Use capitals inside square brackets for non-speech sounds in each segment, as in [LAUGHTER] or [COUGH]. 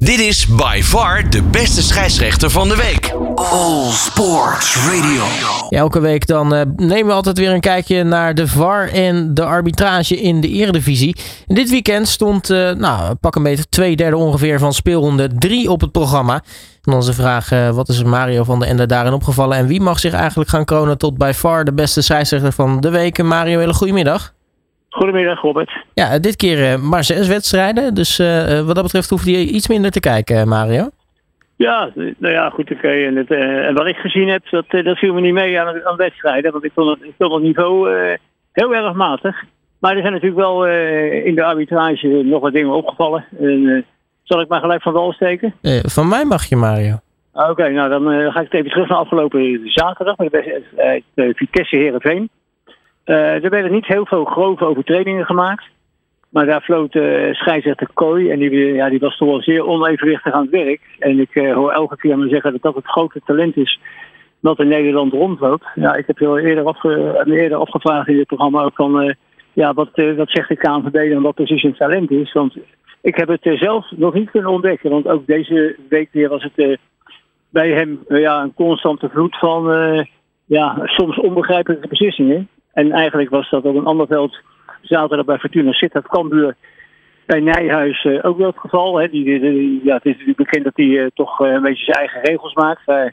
Dit is by far de beste scheidsrechter van de week. All Sports Radio. Elke week dan eh, nemen we altijd weer een kijkje naar de VAR en de arbitrage in de Eredivisie. En dit weekend stond, eh, nou, pak een beetje twee derde ongeveer van speelronde 3 op het programma. En onze vraag, eh, wat is Mario van der Ende daarin opgevallen? En wie mag zich eigenlijk gaan kronen tot by far de beste scheidsrechter van de week? Mario, hele goedemiddag. Goedemiddag, Robert. Ja, dit keer eh, maar zes wedstrijden. Dus eh, eh, wat dat betreft hoefde je iets minder te kijken, Mario. Ja, nou ja, goed, oké. En, het, en wat ik gezien heb, dat, dat viel me niet mee aan, aan wedstrijden. Want ik vond het, ik vond het niveau heel erg matig. Maar er zijn natuurlijk wel in de arbitrage nog wat dingen opgevallen. En, zal ik maar gelijk van wal steken? Van mij mag je, Mario. Ah, Oké, nou dan ga ik even terug naar afgelopen zaterdag met de Vitesse Herenveen. Er werden niet heel veel grove overtredingen gemaakt. Maar daar floot uh, scheidsrechter Kooi en die, ja, die was toch wel zeer onevenwichtig aan het werk. En ik uh, hoor elke keer maar zeggen dat dat het grote talent is dat in Nederland rondloopt. Ja, ik heb je al eerder, afge, eerder afgevraagd in dit programma ook van... Ja, wat, wat zegt de KNVB en wat precies een talent is. Want ik heb het zelf nog niet kunnen ontdekken. Want ook deze week weer was het bij hem ja, een constante vloed van ja, soms onbegrijpelijke beslissingen. En eigenlijk was dat op een ander veld zaterdag bij Fortuna Sittard Cambuur bij Nijhuis ook wel het geval. Hè. Die, ja, het is natuurlijk bekend dat hij uh, toch uh, een beetje zijn eigen regels maakt.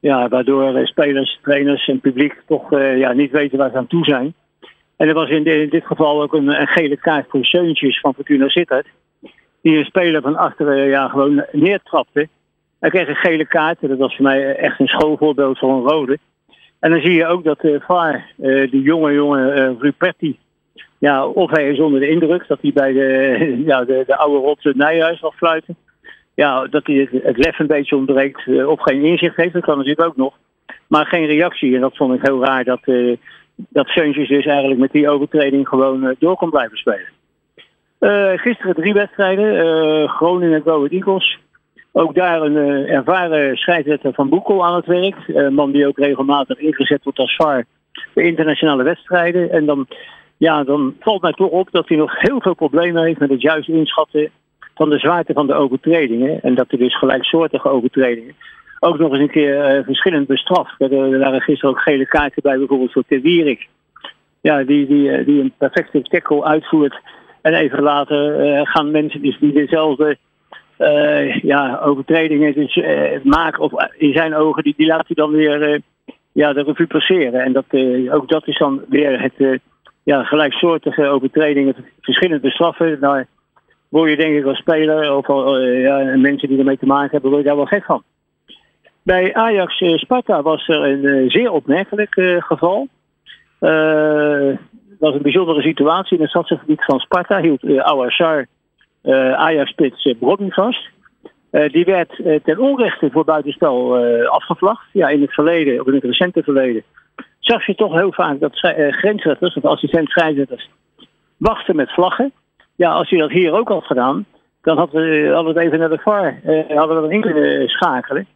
ja, waardoor spelers, trainers en publiek toch ja, niet weten waar ze aan toe zijn. En er was in, dit geval ook een, een, gele kaart voor Seuntjes van Fortuna Sittard. Die een speler van achteren ja, gewoon neertrapte. Hij kreeg een gele kaart. Dat was voor mij echt een schoolvoorbeeld van een rode. En dan zie je ook dat uh, VAR, uh, die jonge jonge uh, Ruperti, ja, of hij is onder de indruk dat hij bij de, [LAUGHS] ja, de, de oude rot Nijhuis mag fluiten. Ja, dat hij het, het lef een beetje ontbreekt of geen inzicht heeft, dat kan natuurlijk ook nog. Maar geen reactie. En dat vond ik heel raar dat, dat Seuntjes dus eigenlijk met die overtreding gewoon door kon blijven spelen. gisteren drie wedstrijden. Groningen Go Eagles. Ook daar een uh, ervaren scheidsrechter van Boekel aan het werk. Een uh, man die ook regelmatig ingezet wordt als VAR bij internationale wedstrijden. En dan, ja, dan valt mij toch op dat hij nog heel veel problemen heeft met het juist inschatten van de zwaarte van de overtredingen. En dat er dus gelijksoortige overtredingen ook nog eens een keer uh, verschillend bestraft. Er waren gisteren ook gele kaarten bij, bijvoorbeeld voor Ter Wierik. Ja, die, die, die een perfecte tackle uitvoert. En even later gaan mensen dus die dezelfde uh, ja, overtredingen dus, uh, maken, of in zijn ogen, die, laat hij dan weer uh, ja, de revue passeren. En dat, ook dat is dan weer het ja, gelijksoortige overtredingen verschillend bestraffen. Nou, word je denk ik als speler of ja, mensen die ermee te maken hebben, word je daar wel gek van. Bij Ajax Sparta was er een zeer opmerkelijk geval. Het was een bijzondere situatie in het stadsgebied van Sparta. Hield uh, Ajax-spits uh, Brodny vast. Uh, die werd ten onrechte voor buitenspel afgevlacht. Ja, in het verleden, of in het recente verleden, zag je toch heel vaak dat grensrechters of assistent scheidsrechters wachten met vlaggen. Ja, als je dat hier ook had gedaan, dan hadden we, het even naar de VAR, hadden we erin kunnen schakelen.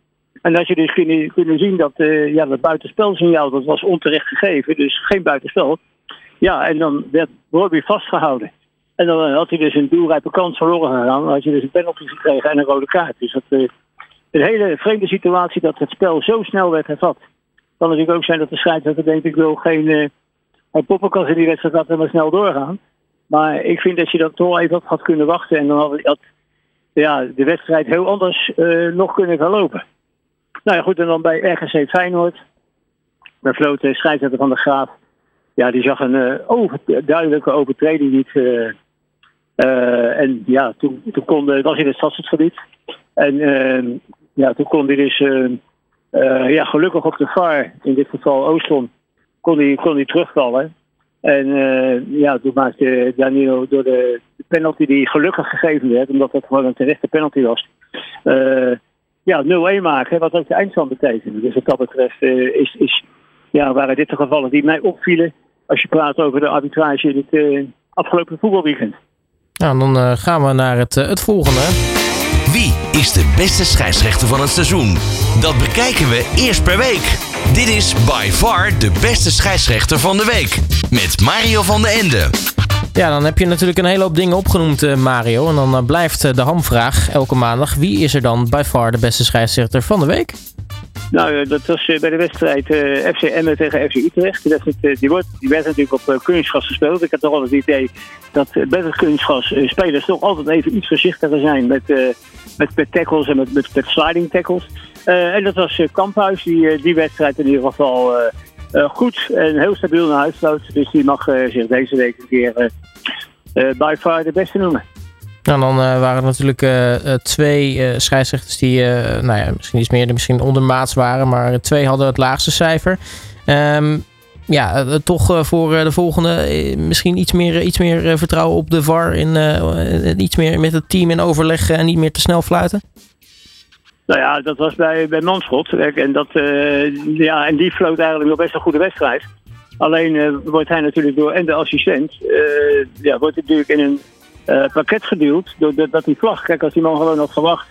En dat je dus kunnen, kunnen zien dat ja, dat buitenspelsignaal dat was onterecht gegeven, dus geen buitenspel. Ja, en dan werd Bobby vastgehouden. En dan had hij dus een doelrijpe kans verloren gedaan. Dan had je dus een penalty gekregen en een rode kaart. Dus dat uh, een hele vreemde situatie dat het spel zo snel werd hervat. kan natuurlijk ook zijn dat de scheidsrechter denkt ik wil geen uh, poppenkast in die wedstrijd laten maar snel doorgaan. Maar ik vind dat je dat toch even had kunnen wachten. En dan had, had ja, de wedstrijd heel anders uh, nog kunnen verlopen. Nou ja, goed. En dan bij RGC Feyenoord. Daar floot de scheidsrechter van de Graaf. Ja, die zag een duidelijke overtreding niet. Uh, en ja, toen, toen kon, het was in het stadsgebied. En ja, toen kon hij dus, ja, gelukkig op de VAR, in dit geval Oostom, kon hij, kon hij terugvallen. En ja, toen maakte Danilo door de, penalty die gelukkig gegeven werd, omdat dat gewoon een terechte penalty was. ja, 0-1 maken, wat ook de eindstand betekende. Dus wat dat betreft is, is, ja, waren dit de gevallen die mij opvielen als je praat over de arbitrage in het afgelopen voetbalweekend. Nou, dan uh, gaan we naar het, uh, het volgende. Wie is de beste scheidsrechter van het seizoen? Dat bekijken we eerst per week. Dit is by far de beste scheidsrechter van de week. Met Mario van den Ende. Ja, dan heb je natuurlijk een hele hoop dingen opgenoemd, uh, Mario. En dan blijft de hamvraag elke maandag. Wie is er dan by far de beste scheidsrechter van de week? Nou, dat was bij de wedstrijd FC Emmen tegen FC Utrecht. Die, die, die werd natuurlijk op kunstgras gespeeld. Ik had toch altijd het idee dat bij het kunstgras spelers toch altijd even iets voorzichtiger zijn met, met, met tackles en met, met, sliding tackles. en dat was Kamphuis die die wedstrijd in ieder geval goed en heel stabiel naar huis sloot. Dus die mag zich deze week een keer by de beste noemen. Nou, dan uh, waren er natuurlijk uh, twee uh, scheidsrechters die nou ja, misschien iets meer, misschien ondermaats waren, maar twee hadden het laagste cijfer. Um, ja, toch voor de volgende misschien iets meer, iets meer vertrouwen op de VAR. In, iets meer met het team in overleg en niet meer te snel fluiten? Nou ja, dat was bij, bij Manschot. En, dat, ja, en die floot eigenlijk nog best een goede wedstrijd. Alleen wordt hij natuurlijk door en de assistent, ja, wordt natuurlijk in een uh, pakket geduwd. Doordat die vlag, kijk, als die man gewoon had gewacht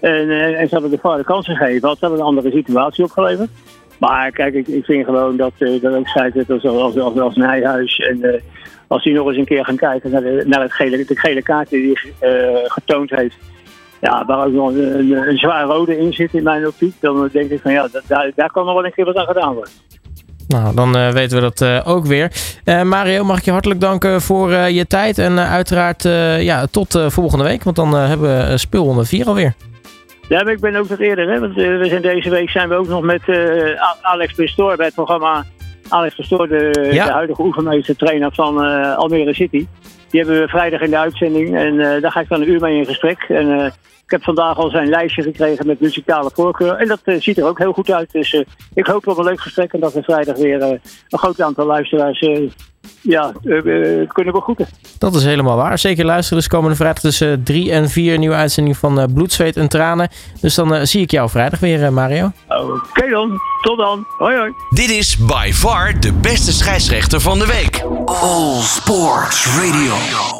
en, uh, en ze hadden de vader de kans gegeven, had ze een andere situatie opgeleverd. Maar kijk, ik, ik vind gewoon dat, uh, dat ook scheidsrechters als, als, als Nijhuis en als die nog eens een keer gaan kijken naar, de, naar het gele, de gele kaart die hij getoond heeft. Ja, waar ook nog een, zwaar rode in zit in mijn optiek. Dan denk ik van ja, daar, daar kan nog wel een keer wat aan gedaan worden. Nou, dan uh, weten we dat uh, ook weer. Uh, Mario, mag ik je hartelijk danken voor je tijd. En uiteraard ja, tot volgende week. Want dan hebben we speelronde 4 alweer. Ja, maar ik ben ook wat eerder. Hè, want we zijn deze week zijn we ook nog met Alex Pastoor bij het programma. Alex de, ja. de huidige oefenmeester trainer van Almere City. Die hebben we vrijdag in de uitzending. En daar ga ik dan een uur mee in gesprek. En ik heb vandaag al zijn lijstje gekregen met muzikale voorkeur. En dat uh, ziet er ook heel goed uit. Dus uh, ik hoop op een leuk gesprek en dat we vrijdag weer uh, een groot aantal luisteraars ja, kunnen begroeten. Dat is helemaal waar. Zeker luisteren. Dus komende vrijdag tussen 3 en 4 nieuwe uitzending van Bloed, Zweet en Tranen. Dus dan zie ik jou vrijdag weer, Mario. Oké okay dan. Tot dan. Hoi hoi. Dit is by far de beste scheidsrechter van de week. All Sports Radio.